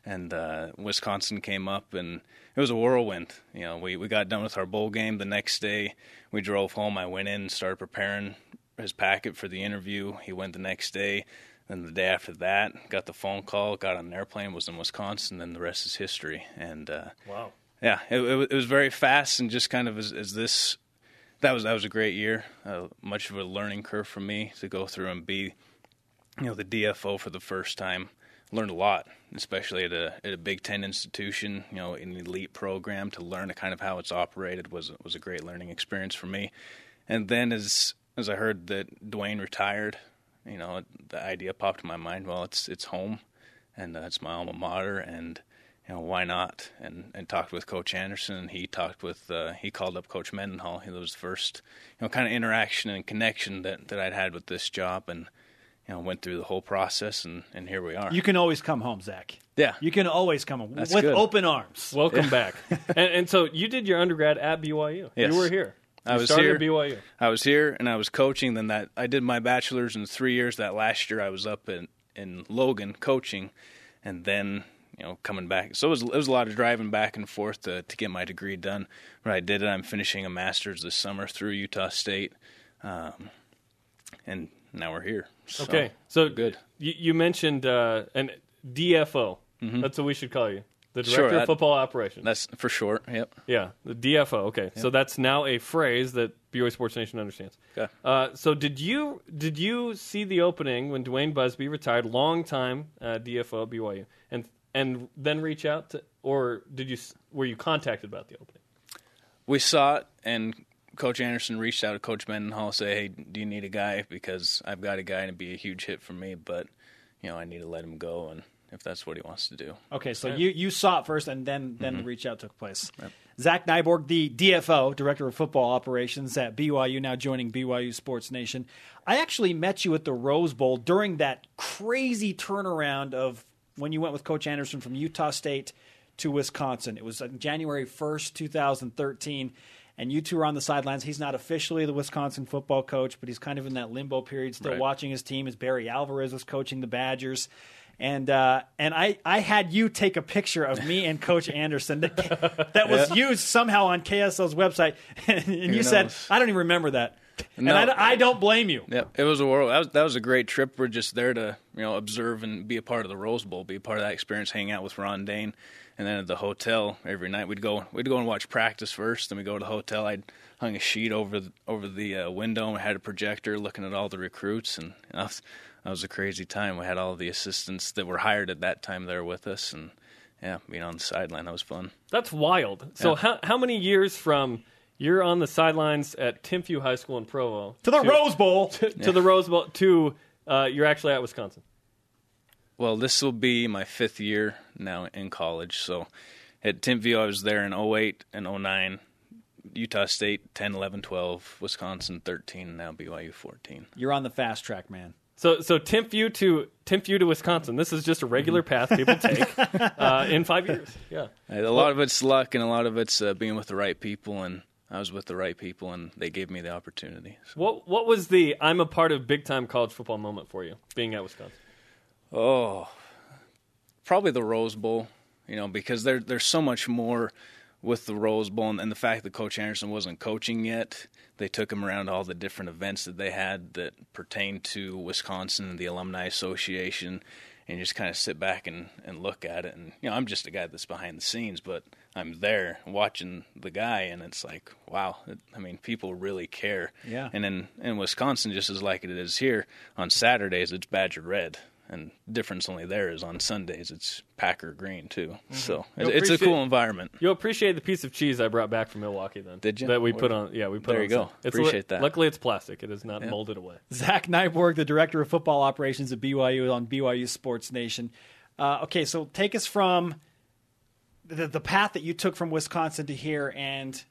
F: And uh, Wisconsin came up, and it was a whirlwind. You know, we we got done with our bowl game the next day. We drove home. I went in and started preparing his packet for the interview. He went the next day. Then the day after that, got the phone call, got on an airplane, was in Wisconsin, then the rest is history. And uh,
B: Wow.
F: yeah, it, it was very fast and just kind of as, as this. That was that was a great year. Uh, much of a learning curve for me to go through and be, you know, the DFO for the first time. Learned a lot, especially at a at a Big Ten institution. You know, an elite program to learn kind of how it's operated was was a great learning experience for me. And then as as I heard that Dwayne retired, you know, the idea popped in my mind. Well, it's it's home, and uh, it's my alma mater, and you know why not? And and talked with Coach Anderson. He talked with uh, he called up Coach Mendenhall. He was the first you know kind of interaction and connection that that I'd had with this job, and you know went through the whole process, and and here we are.
A: You can always come home, Zach.
F: yeah,
A: You can always come home
F: That's
A: with
F: good.
A: open arms.
B: Welcome back. and, and so you did your undergrad at BYU.
F: Yes.
B: You were here. You
F: I was
B: started
F: here.
B: BYU.
F: I was here and I was coaching. Then that I did my bachelor's in three years. That last year I was up in in Logan coaching, and then you know coming back. So it was it was a lot of driving back and forth to to get my degree done. But I did it. I'm finishing a master's this summer through Utah State, um, and now we're here. So,
B: Okay, so
F: good.
B: You, you mentioned uh, an DFO. That's what we should call you, the director
F: Mm-hmm. Sure,
B: of football operations.
F: That's for short. Yep.
B: yeah, the DFO. Okay, so that's now a phrase that BYU Sports Nation understands.
F: Okay.
B: Uh, so did you did you see the opening when Dwayne Busby retired, long time uh, DFO at BYU, and and then reach out to, or did you were you contacted about the opening?
F: we saw it, and Coach Anderson reached out to Coach Mendenhall, say, "Hey, do you need a guy? Because I've got a guy, and it'd be a huge hit for me, but you know, I need to let him go, and if that's what he wants to do."
A: Okay, so you, you saw it first, and then then the mm-hmm. reach out took place. Zach Nyborg, the DFO, Director of Football Operations at BYU, now joining BYU Sports Nation. I actually met you at the Rose Bowl during that crazy turnaround of when you went with Coach Anderson from Utah State to Wisconsin. It was January 1st, 2013. And you two are on the sidelines. He's not officially the Wisconsin football coach, but he's kind of in that limbo period, still
F: Right.
A: watching his team as Barry Alvarez was coaching the Badgers. And uh, and I, I had you take a picture of me and Coach Anderson that, that was used somehow on KSL's website, and, you said? I don't even remember that, and I, I don't blame you.
F: Yep, it was a world. That was that was a great trip. We're just there to you know observe and be a part of the Rose Bowl, be a part of that experience, hang out with Ron Dayne, and then at the hotel every night we'd go we'd go and watch practice first. Then we go to the hotel. I'd hung a sheet over the, over the uh, window. and had a projector looking at all the recruits, and you know, that, was, that was a crazy time. We had all the assistants that were hired at that time there with us, and yeah, being on the sideline that was fun.
B: That's wild. So
F: Yeah.
B: how how many years from you're on the sidelines at Timpview High School in Provo
A: To the Rose Bowl.
B: to the Rose Bowl to uh, you're actually at Wisconsin?
F: Well, this will be my fifth year now in college. So at Timpview, I was there in 08 and 09, Utah State 10, 11, 12, Wisconsin 13, now BYU 14.
A: You're on the fast track, man.
B: So, so Timpview to Timpview to Wisconsin. This is just a regular path people take uh, in five years. Yeah.
F: A lot of it's luck, and a lot of it's uh, being with the right people. And I was with the right people, and they gave me the opportunity. So,
B: What What was the I'm a part of big time college football moment for you being at Wisconsin?
F: oh, probably the Rose Bowl. You know, because there there's so much more with the Rose Bowl, and, and the fact that Coach Anderson wasn't coaching yet. They took him around all the different events that they had that pertained to Wisconsin and the Alumni Association, and just kind of sit back and, and look at it. And you know, I'm just a guy that's behind the scenes, but I'm there watching the guy, and it's like, wow. It, I mean, people really care.
A: Yeah.
F: And in in Wisconsin, just as like it is here, on Saturdays it's Badger red, and difference only there is on Sundays it's Packer green too. So
B: You'll
F: it, it's a cool environment.
B: You'll appreciate the piece of cheese I brought back from Milwaukee. Then
F: Did you?
B: That we
F: Where-
B: put on. Yeah, we put
F: There
B: on
F: you go.
B: some- It's
F: Appreciate that.
B: Luckily, it's plastic. It is not molded away.
A: Zach Nyborg, the director of football operations at BYU on BYU Sports Nation. Uh, okay, so take us from the, the path that you took from Wisconsin to here and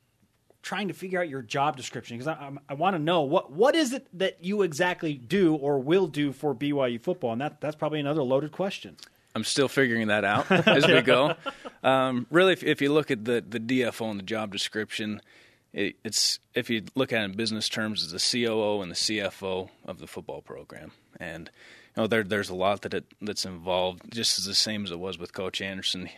A: trying to figure out your job description because I, I want to know what what is it that you exactly do or will do for BYU football, and that that's probably another loaded question.
F: I'm still figuring that out as we go. Um, really, if, if you look at the, the DFO and the job description, it, it's if you look at it in business terms, it's the COO and the CFO of the football program, and you know there there's a lot that it, that's involved, just as the same as it was with Coach Anderson.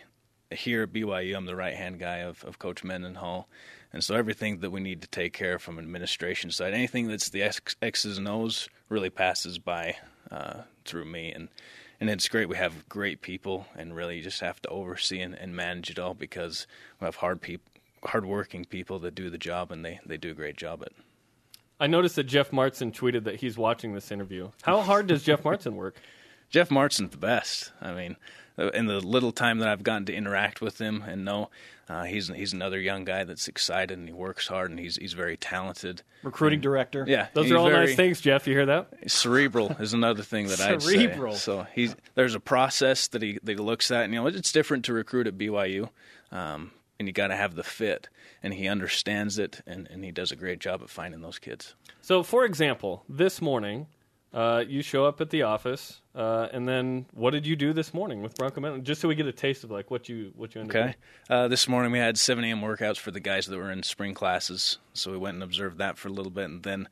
F: Here at BYU, I'm the right hand guy of, of Coach Mendenhall, and so everything that we need to take care of from administration side, anything that's the X, X's and O's, really passes by uh, through me, and and it's great. We have great people, and really you just have to oversee and, and manage it all because we have hard people, hardworking people that do the job, and they, they do a great job at. it.
B: I noticed that Jeff Martin tweeted that he's watching this interview. How hard does Jeff Martin work?
F: Jeff Martin's the best. I mean, in the little time that I've gotten to interact with him and know, uh, he's he's another young guy that's excited and he works hard and he's he's very talented.
A: Recruiting director.
F: Yeah,
B: Those are all
F: very-
B: nice things, Jeff. You hear that?
F: Cerebral is another thing that I'd say.
A: Cerebral.
F: So he's there's a process that he that he looks at. And, you know, it's different to recruit at BYU, um, and you got to have the fit. And he understands it, and, and he does a great job at finding those kids.
B: So, for example, this morning, uh, you show up at the office, uh, and then what did you do this morning with Bronco Mountain? Just so we get a taste of like what you what you ended up
F: Okay. Uh, this morning we had 7 a.m. workouts for the guys that were in spring classes. So we went and observed that for a little bit. And then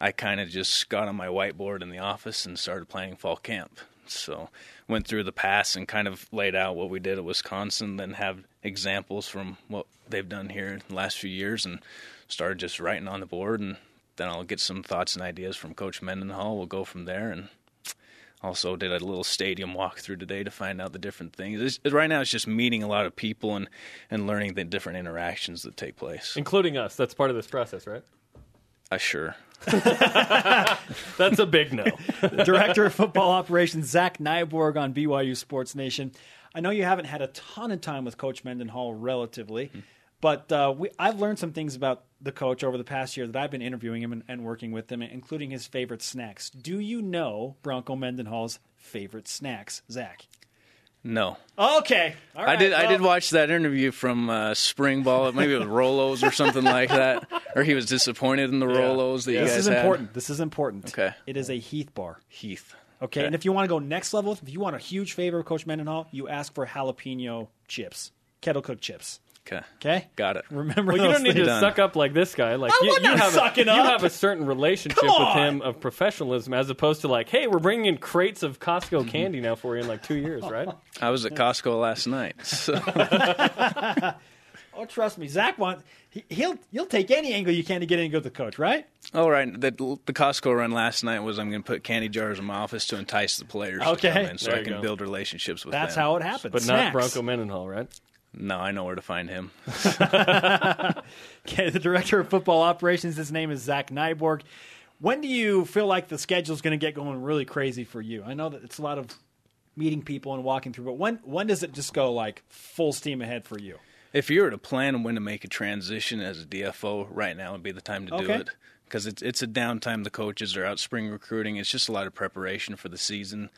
F: I kind of just got on my whiteboard in the office and started planning fall camp. So went through the past and kind of laid out what we did at Wisconsin, then have examples from what they've done here in the last few years and started just writing on the board. And then I'll get some thoughts and ideas from Coach Mendenhall. We'll go from there and also did a little stadium walkthrough today to find out the different things. It's, right now, it's just meeting a lot of people and, and learning the different interactions that take place.
B: including us. That's part of this process, right?
F: Uh, sure.
B: That's a big no.
A: Director of Football Operations, Zach Nyborg on BYU Sports Nation. I know you haven't had a ton of time with Coach Mendenhall relatively, but uh, we, I've learned some things about the coach over the past year that I've been interviewing him and, and working with him, including his favorite snacks. Do you know Bronco Mendenhall's favorite snacks, Zach?
F: No,
A: Okay. All
F: I did. I did watch that interview from uh, Spring Ball. Maybe it was Rolos or something like that, or he was disappointed in the Rolos that you
A: This
F: guys
A: is
F: had.
A: important. This is important.
F: Okay.
A: It is a Heath bar.
F: Heath.
A: Okay? and if you want to go next level, if you want a huge favor of Coach Mendenhall, you ask for jalapeno chips, kettle cooked chips.
F: Okay.
A: Okay,
F: Got it.
A: Remember,
B: Well, you don't need to
F: Done.
B: suck up like this guy. Like
A: I'm
B: you, you
A: not
B: have
A: sucking
B: a, you have a certain relationship with him of professionalism, as opposed to like, hey, we're bringing in crates of Costco mm-hmm. candy now for you in like two years, right?
F: I was at Costco last night. So
A: Oh, trust me, Zach wants. He, he'll he'll take any angle you can to get in good with the coach, right?
F: All right, the, the Costco run last night was I'm going to put candy jars in my office to entice the players
A: Okay.
F: to come in so
B: There
F: I can
B: go.
F: build relationships with
A: That's
F: them.
A: how it happens.
B: But
A: Snacks.
B: not Bronco Mendenhall, right?
F: No, I know where to find him.
A: Okay, the director of football operations. His name is Zach Nyborg. When do you feel like the schedule is going to get going really crazy for you? I know that it's a lot of meeting people and walking through, but when when does it just go like full steam ahead for you?
F: If you were to plan when to make a transition as a DFO, right now would be the time to do it because it's it's a downtime. The coaches are out spring recruiting. It's just a lot of preparation for the season.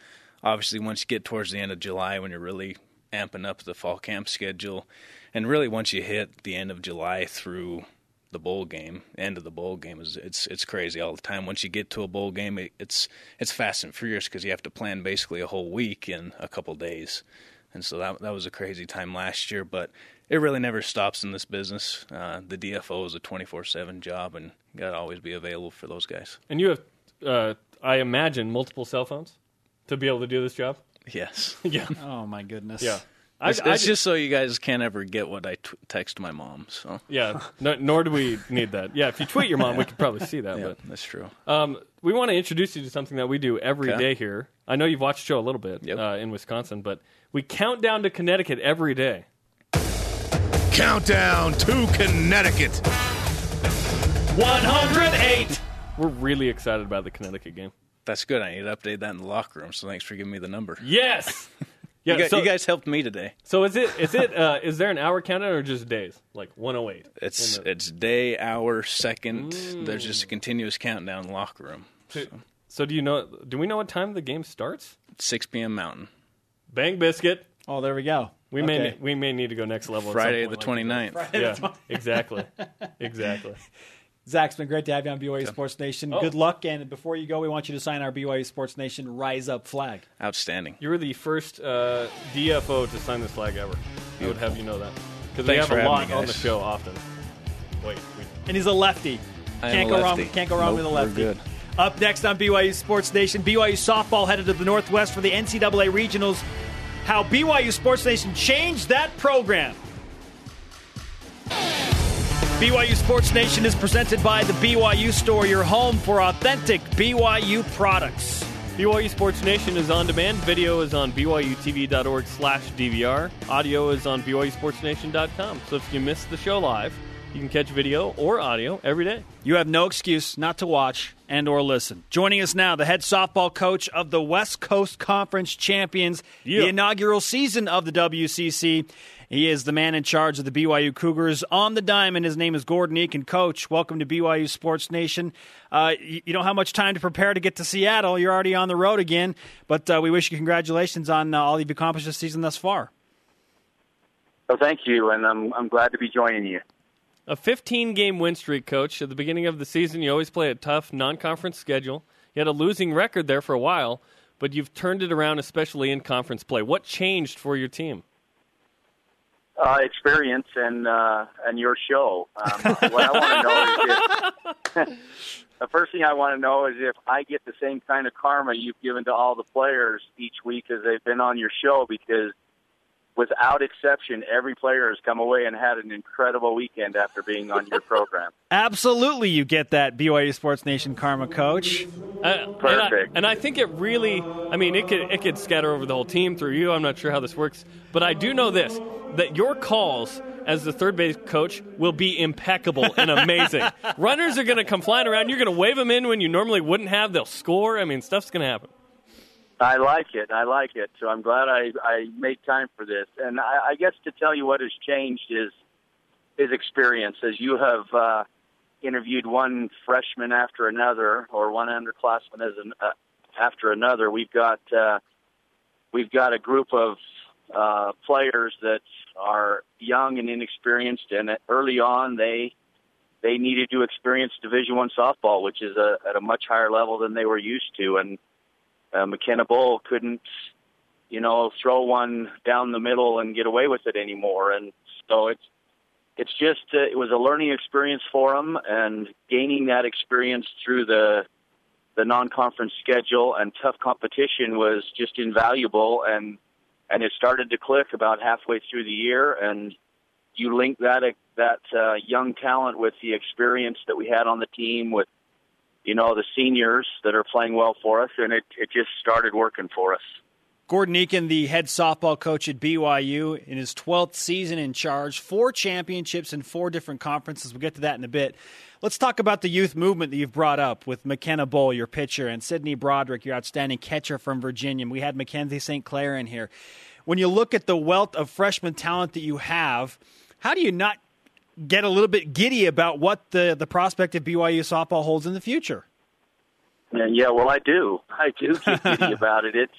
F: Obviously, once you get towards the end of July, when you're really amping up the fall camp schedule, and really once you hit the end of July through the bowl game, end of the bowl game is it's it's crazy all the time. Once you get to a bowl game, it, it's it's fast and furious because you have to plan basically a whole week in a couple days, and so that that was a crazy time last year. But it really never stops in this business. Uh, the DFO is a twenty four seven job, and you got to always be available for those guys.
B: And you have, uh, I imagine, multiple cell phones to be able to do this job.
F: Yes,
B: yeah,
A: Oh my goodness.
B: yeah. I,
F: it's,
B: I
F: it's just so you guys can't ever get what I t- text my mom. So
B: yeah. No, nor do we need that. Yeah, if you tweet your mom, we could probably see that.
F: yeah, that's true.
B: Um, we want to introduce you to something that we do every day
F: Okay.
B: here. I know you've watched the show a little bit
F: Yep.
B: uh, in Wisconsin, but we count down to Connecticut every day.
C: Countdown to Connecticut.
A: 108.
B: We're really excited about the Connecticut game.
F: That's good. I need to update that in the locker room. So thanks for giving me the number.
B: Yes. Yeah.
F: you, guys,
B: so,
F: you guys helped me today.
B: so is it is it uh, is there an hour countdown or just days? Like 108.
F: It's
B: the-
F: it's day, hour, second. There's just a continuous countdown in the locker room.
B: So do you know? Do we know what time the game starts?
F: 6 p.m. Mountain,
B: Bang biscuit.
A: Oh, there we go.
B: We
A: Okay.
B: may we may need to go next level. at some
F: Friday the
B: point, like
F: 29th.
B: you said. Yeah, exactly, exactly.
A: Zach, it's been great to have you on BYU Sports Nation.
B: Oh.
A: Good luck, and before you go, we want you to sign our BYU Sports Nation Rise Up flag.
F: Outstanding.
B: You were the first uh, DFO to sign this flag ever. I would have you know that because we have
F: for
B: a lot on the show often. Wait, we,
A: And he's a lefty.
F: I am
A: Can't
F: a
A: go wrong.
F: lefty.
A: Can't go wrong
F: Nope,
A: with a
F: we're
A: lefty.
F: good.
A: Up next on BYU Sports Nation, BYU softball headed to the Northwest for the NCAA regionals. How BYU Sports Nation changed that program. BYU Sports Nation is presented by the BYU Store, your home for authentic BYU products.
B: BYU Sports Nation is on demand. Video is on BYUtv.org slash DVR. Audio is on BYUSportsNation.com. So if you miss the show live, you can catch video or audio every day.
A: You have no excuse not to watch and or listen. Joining us now, the head softball coach of the West Coast Conference Champions,
B: Yeah.
A: the inaugural season of the WCC. He is the man in charge of the BYU Cougars on the diamond. His name is Gordon Eakin. Coach, welcome to BYU Sports Nation. Uh, you, you don't have much time to prepare to get to Seattle. You're already on the road again, but uh, we wish you congratulations on uh, all you've accomplished this season thus far.
G: Well, thank you, and I'm I'm glad to be joining you.
B: A 15 game win streak, coach. At the beginning of the season, you always play a tough non conference schedule. You had a losing record there for a while, but you've turned it around, especially in conference play. What changed for your team?
G: Uh, experience and uh, and your show. Um, what I want to know is if the first thing I want to know is if I get the same kind of karma you've given to all the players each week as they've been on your show because. Without exception, every player has come away and had an incredible weekend after being on your program.
A: Absolutely, you get that BYU Sports Nation karma, coach.
B: Uh, And I,
G: Perfect.
B: and I think it really, I mean, it could it could scatter over the whole team through you. I'm not sure how this works, but I do know this: that your calls as the third base coach will be impeccable and amazing. Runners are going to come flying around. You're going to wave them in when you normally wouldn't have. They'll score. I mean, stuff's going to happen.
G: I like it. I like it. So I'm glad I, I made time for this. And I, I guess to tell you what has changed is is experience. As you have uh, interviewed one freshman after another, or one underclassman as an, uh, after another, we've got uh, we've got a group of uh, players that are young and inexperienced, and early on they they needed to experience Division One softball, which is a, at a much higher level than they were used to, and uh, McKenna Bull couldn't, you know, throw one down the middle and get away with it anymore. And so it's it's just uh, it was a learning experience for him, and gaining that experience through the the non-conference schedule and tough competition was just invaluable. And and it started to click about halfway through the year, and you link that that uh, young talent with the experience that we had on the team with you know, the seniors that are playing well for us, and it, it just started working for us.
A: Gordon Eakin, the head softball coach at BYU, in his 12th season in charge, four championships in four different conferences. We'll get to that in a bit. Let's talk about the youth movement that you've brought up with McKenna Bull, your pitcher, and Sydney Broderick, your outstanding catcher from Virginia. We had Mackenzie St. Clair in here. When you look at the wealth of freshman talent that you have, how do you not get a little bit giddy about what the, the prospect of BYU softball holds in the future?
G: And yeah, well, I do. I do get giddy about it. It's,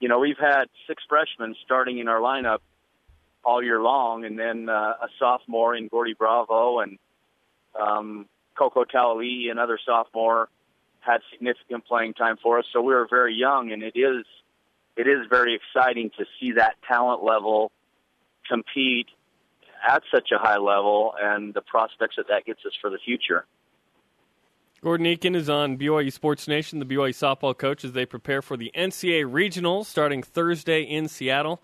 G: you know, we've had six freshmen starting in our lineup all year long, and then uh, a sophomore in Gordy Bravo, and Um, Coco Talalii, another sophomore, had significant playing time for us. So we were very young, and it is it is very exciting to see that talent level compete at such a high level, and the prospects that that gets us for the future.
B: Gordon Eakin is on BYU Sports Nation, the BYU softball coach, as they prepare for the NCAA Regionals starting Thursday in Seattle.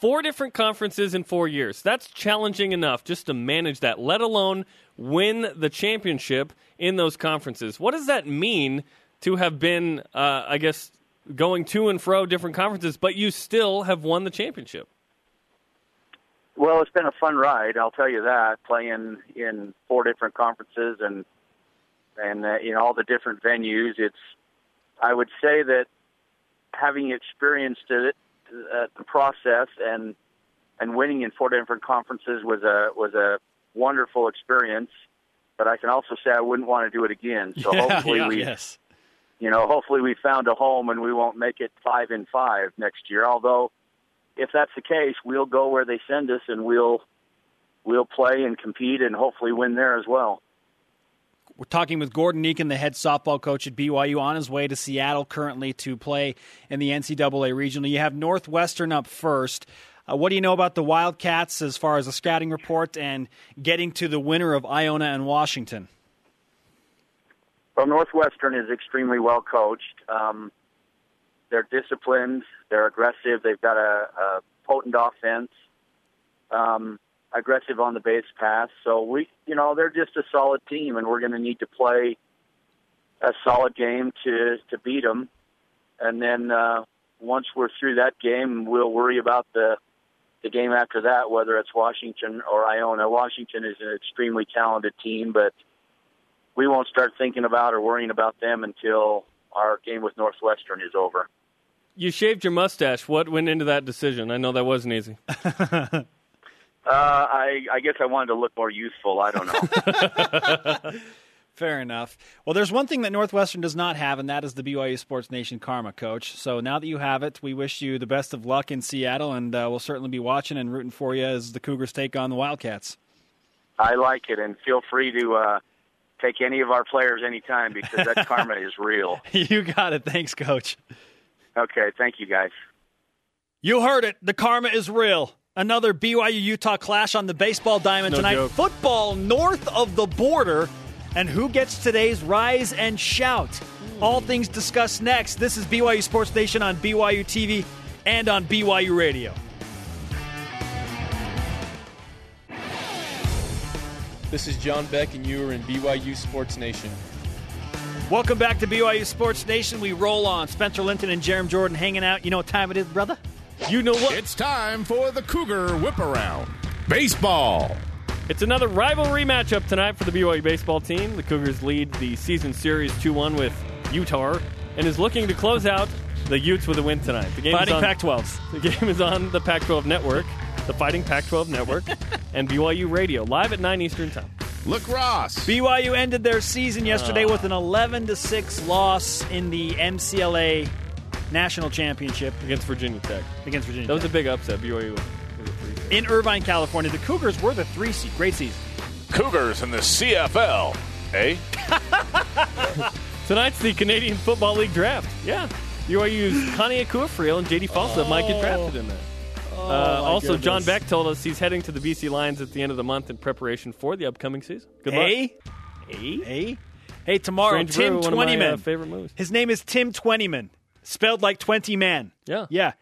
B: Four different conferences in four years. That's challenging enough just to manage that, let alone win the championship in those conferences. What does that mean to have been, uh, I guess, going to and fro different conferences, but you still have won the championship?
G: Well, it's been a fun ride, I'll tell you that. Playing in four different conferences and and uh, in all the different venues, it's. I would say that having experienced it, uh, the process and and winning in four different conferences was a was a wonderful experience. But I can also say I wouldn't want to do it again. So
A: Yeah,
G: hopefully
A: yeah,
G: we,
A: yes.
G: you know, hopefully we found a home and we won't make it five in five next year. Although, if that's the case, we'll go where they send us and we'll we'll play and compete and hopefully win there as well.
A: We're talking with Gordon Eakin, the head softball coach at BYU, on his way to Seattle currently to play in the NCAA regional. You have Northwestern up first. Uh, what do you know about the Wildcats as far as a scouting report and getting to the winner of Iona and Washington?
G: Well, Northwestern is extremely well coached. Um, they're disciplined. They're aggressive. They've got a, a potent offense. Um, aggressive on the base pass. So we, you know, they're just a solid team, and we're going to need to play a solid game to to beat them. And then uh, once we're through that game, we'll worry about the the game after that, whether it's Washington or Iona. Washington is an extremely talented team, but we won't start thinking about or worrying about them until our game with Northwestern is over.
B: You shaved your mustache. What went into that decision? I know that wasn't easy.
G: Uh, I, I guess I wanted to look more youthful. I don't know.
A: Fair enough. Well, there's one thing that Northwestern does not have, and that is the BYU Sports Nation Karma coach. So now that you have it, we wish you the best of luck in Seattle, and uh, we'll certainly be watching and rooting for you as the Cougars take on the Wildcats.
G: I like it, and feel free to uh, take any of our players anytime because that karma is real.
A: you got it. Thanks, coach.
G: Okay, thank you guys.
A: You heard it. The karma is real. Another BYU Utah clash on the baseball diamond
B: No
A: tonight.
B: joke.
A: Football north of the border. And who gets today's rise and shout? All things discussed next. This is BYU Sports Nation on BYU TV and on BYU Radio.
H: This is John Beck, and you are in BYU Sports Nation.
A: Welcome back to BYU Sports Nation. We roll on. Spencer Linton and Jarom Jordan hanging out. You know what time it is, brother?
B: You know what?
C: It's time for the Cougar Whip Around. Baseball.
B: It's another rivalry matchup tonight for the BYU baseball team. The Cougars lead the season series 2 1 with Utah and is looking to close out the Utes with a win tonight. The game
A: Fighting
B: is on,
A: Pac 12s.
B: The game is on the Pac 12 network, the Fighting Pac 12 network, and BYU Radio, live at 9 Eastern Time.
C: Lacrosse.
A: BYU ended their season yesterday with an 11 to 6 loss in the MCLA National Championship
B: Against Virginia Tech.
A: against Virginia.
B: That was a big upset. BYU was was a three
A: in Irvine, California. The Cougars were the three seed. Great season.
C: Cougars in the CFL. Eh?
B: Tonight's the Canadian Football League draft. Yeah. BYU's Connie Akuafriel and JD Falsa might get drafted in there. uh, also, John Beck told us he's heading to the BC Lions at the end of the month in preparation for the upcoming season. Good luck.
A: Hey, hey, hey! Tomorrow,
B: Strange
A: Tim
B: Brew, one of my, uh,
A: Twentyman.
B: favorite movies.
A: His name is Tim Twentyman, spelled like twenty man.
B: Yeah.
A: Yeah.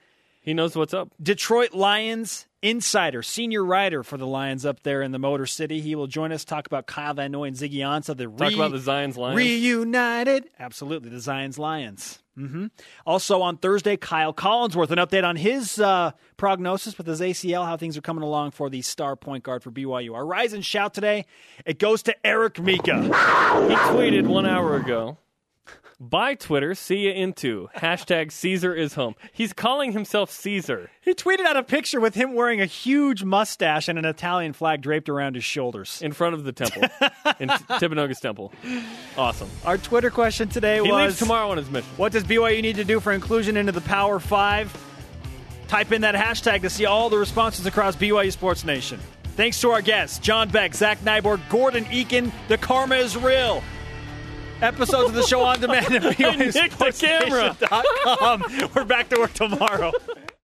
B: He knows what's up.
A: Detroit Lions insider, senior writer for the Lions up there in the Motor City. He will join us talk about Kyle Van Noy and Ziggy Ansah. The
B: Talk about the Zions Lions.
A: Reunited. Absolutely, the Zions Lions. hmm Also on Thursday, Kyle Collinsworth, an update on his uh, prognosis with his ACL, how things are coming along for the star point guard for BYU. Our rise and shout today, it goes to Eric Mika.
B: He tweeted one hour ago. By Twitter, see you into hashtag Caesar is home. He's calling himself Caesar
A: He tweeted out a picture with him wearing a huge mustache and an Italian flag draped around his shoulders.
B: in front of the temple, in T- Temple. Awesome.
A: Our Twitter question today
B: He
A: was
B: tomorrow on his mission.
A: What does BYU need to do for inclusion into the Power Five? Type in that hashtag to see all the responses across BYU Sports Nation. Thanks to our guests, John Beck, Zach Nyborg, Gordon Eakin. The karma is real. Episodes of the show on demand at. BYUSportsNation.com. We're back to work tomorrow.